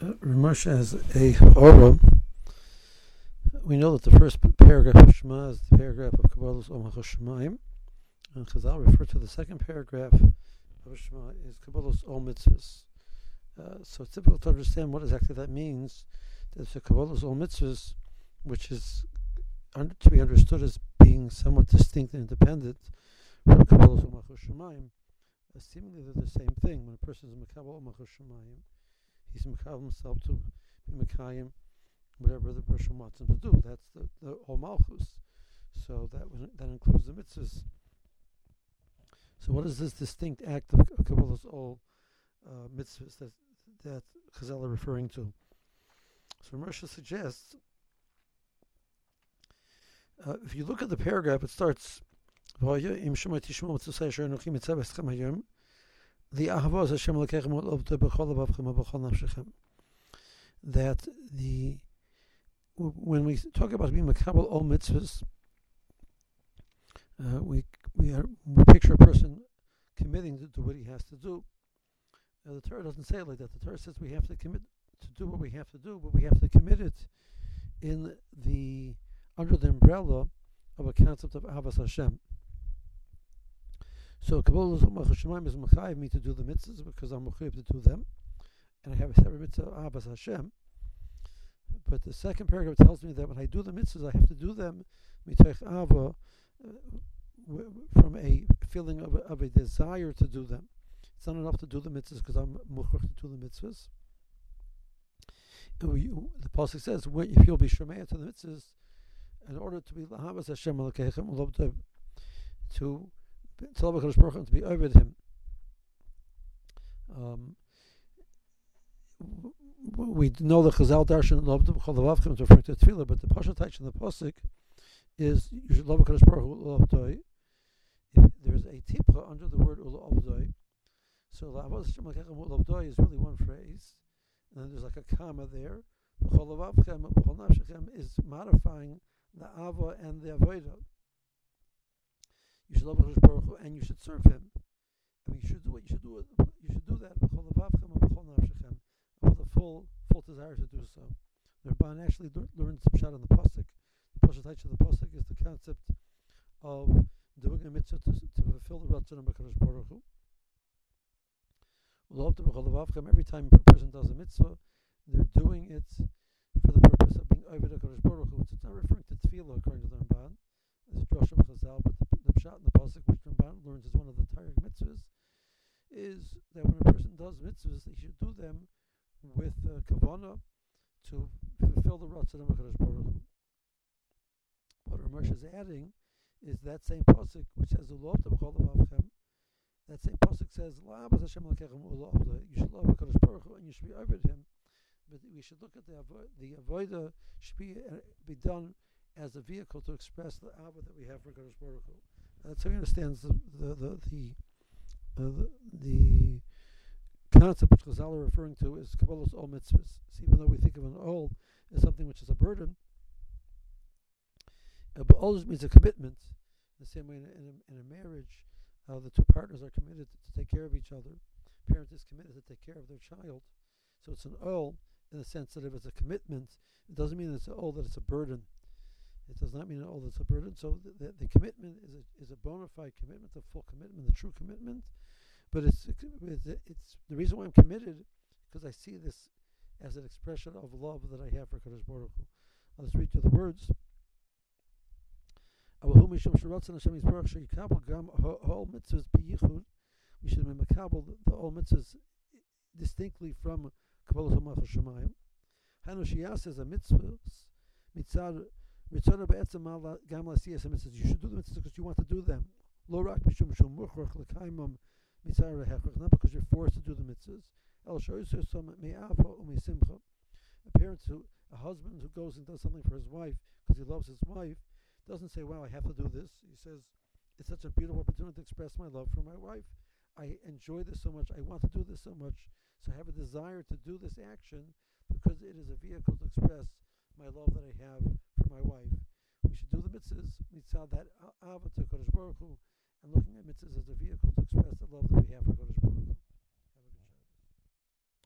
Ramesh has a aura. We know that the first paragraph of Shema is the paragraph of Kabbalah's Om HaShemayim, and Chazal refer to the second paragraph of Shema is Kabbalah's Om Mitzvahs. Uh, so it's difficult to understand what exactly that means. There's a Kabbalah's Om Mitzvahs, which is to be understood as being somewhat distinct and independent from Kabbalah's Om HaShemayim. Uh, seemingly they're the same thing. When a person is Makabal Om HaShemayim, he's Makabal himself to be Makayim whatever the person wants him to do. That's the, the Malchus. So that that includes the mitzvahs. So what is this distinct act of, Kabbalah's all uh, mitzvahs that that Chazal are referring to? So Ramersha suggests, uh, if you look at the paragraph, it starts, the ahava is Hashem that the when we talk about being makabel all mitzvahs, uh, we we, are, we picture a person committing to do what he has to do. Now, the Torah doesn't say it like that. The Torah says we have to commit to do what we have to do, but we have to commit it in the under the umbrella of a concept of Avas Hashem. So Kabbalah Shemaim is mechayiv me to do the mitzvahs because I'm mechayiv to do them, and I have a separate mitzvah Avas Hashem. But the second paragraph tells me that when I do the mitzvahs, I have to do them mitoich ava, uh, from a feeling of a, of a desire to do them. It's not enough to do the mitzvahs because I'm muchach to do the mitzvahs. the pasuk says, if you'll be shemaya to the mitzvahs, in order to be lahavas Hashem to to be over him. Um, we know the Chazal Darshan Chalavavchim is referring to Tefillah, but the Pasha Taich the Pasuk is you should love Baruch Hu If there's a tipcha under the word Ula Avdoi, so Lavos Hashem Lekechem Ula is really one phrase, and then there's like a comma there. B'chol is modifying the Ava and the Avodah. You should love Hakadosh Baruch Hu and you should serve Him. I mean, you should do it. You should do. You should do that. With a full full desire to do so. The Ramban actually learns some shot on the pasuk. The pasuk of the pasuk is the concept of doing a mitzvah to, to fulfill the ratzon of Hakadosh Baruch Hu. Every time a person does a mitzvah, they're doing it for the purpose of being over Hakadosh Baruch Hu. It's not referring to tefillah according to the Ramban. It's Drosh of Chazal, but the, the in the pasuk, which Ramban learns is one of the Taryag mitzvahs, is that when a person does mitzvahs, he should do them with uh, kavana to fulfill the ratzon of Hakadosh Baruch. What Ramesh is adding is that same pasuk which says "Ulovtam Chol Avchem." That same pasuk says "La'abas Hashem Lekechem Ulovta." You should love Hakadosh Baruch Hu and you should be over him. But we should look at the avo- the should be uh, be done as a vehicle to express the ava that we have for Hakadosh Baruch Hu. That's how he understands the the the the, uh, the, concept which Chazal are referring to is Kabbalah's all mitzvahs. So even though we think of an all as something which is a burden, uh, but means a commitment. In the same way in a, in a, marriage, uh, the two partners are committed to take care of each other. Parent is committed to take care of their child. So it's an all in the sense that if it's a commitment, it doesn't mean it's an that it's a burden. It does not mean all that's a burden. So the, the, the commitment is a, is a bona fide commitment, a full commitment, the true commitment. But it's, it's the reason why I'm committed because I see this as an expression of love that I have for Kadosh Baruch Hu. Just read you the words. We should be makabel the all mitzvahs distinctly from Kabbalah Samach Shemayim. Hanu Shiyas is a mitzvah mitzad mitzad be'etzem gam lasiyas mitzvahs. You should do the mitzvahs because you want to do them. Lo rak mishum shum l'kaimam not because you're forced to do the mitzvahs. El A parent who, a husband who goes and does something for his wife because he loves his wife, doesn't say, "Wow, I have to do this." He says, "It's such a beautiful opportunity to express my love for my wife. I enjoy this so much. I want to do this so much. So I have a desire to do this action because it is a vehicle to express my love that I have my wife. We should do the mitzvahs, mitzvah that avatar Kodesh Baruch Hu, and looking at mitzvahs as a vehicle to express the love that we have for Kodesh Baruch Hu.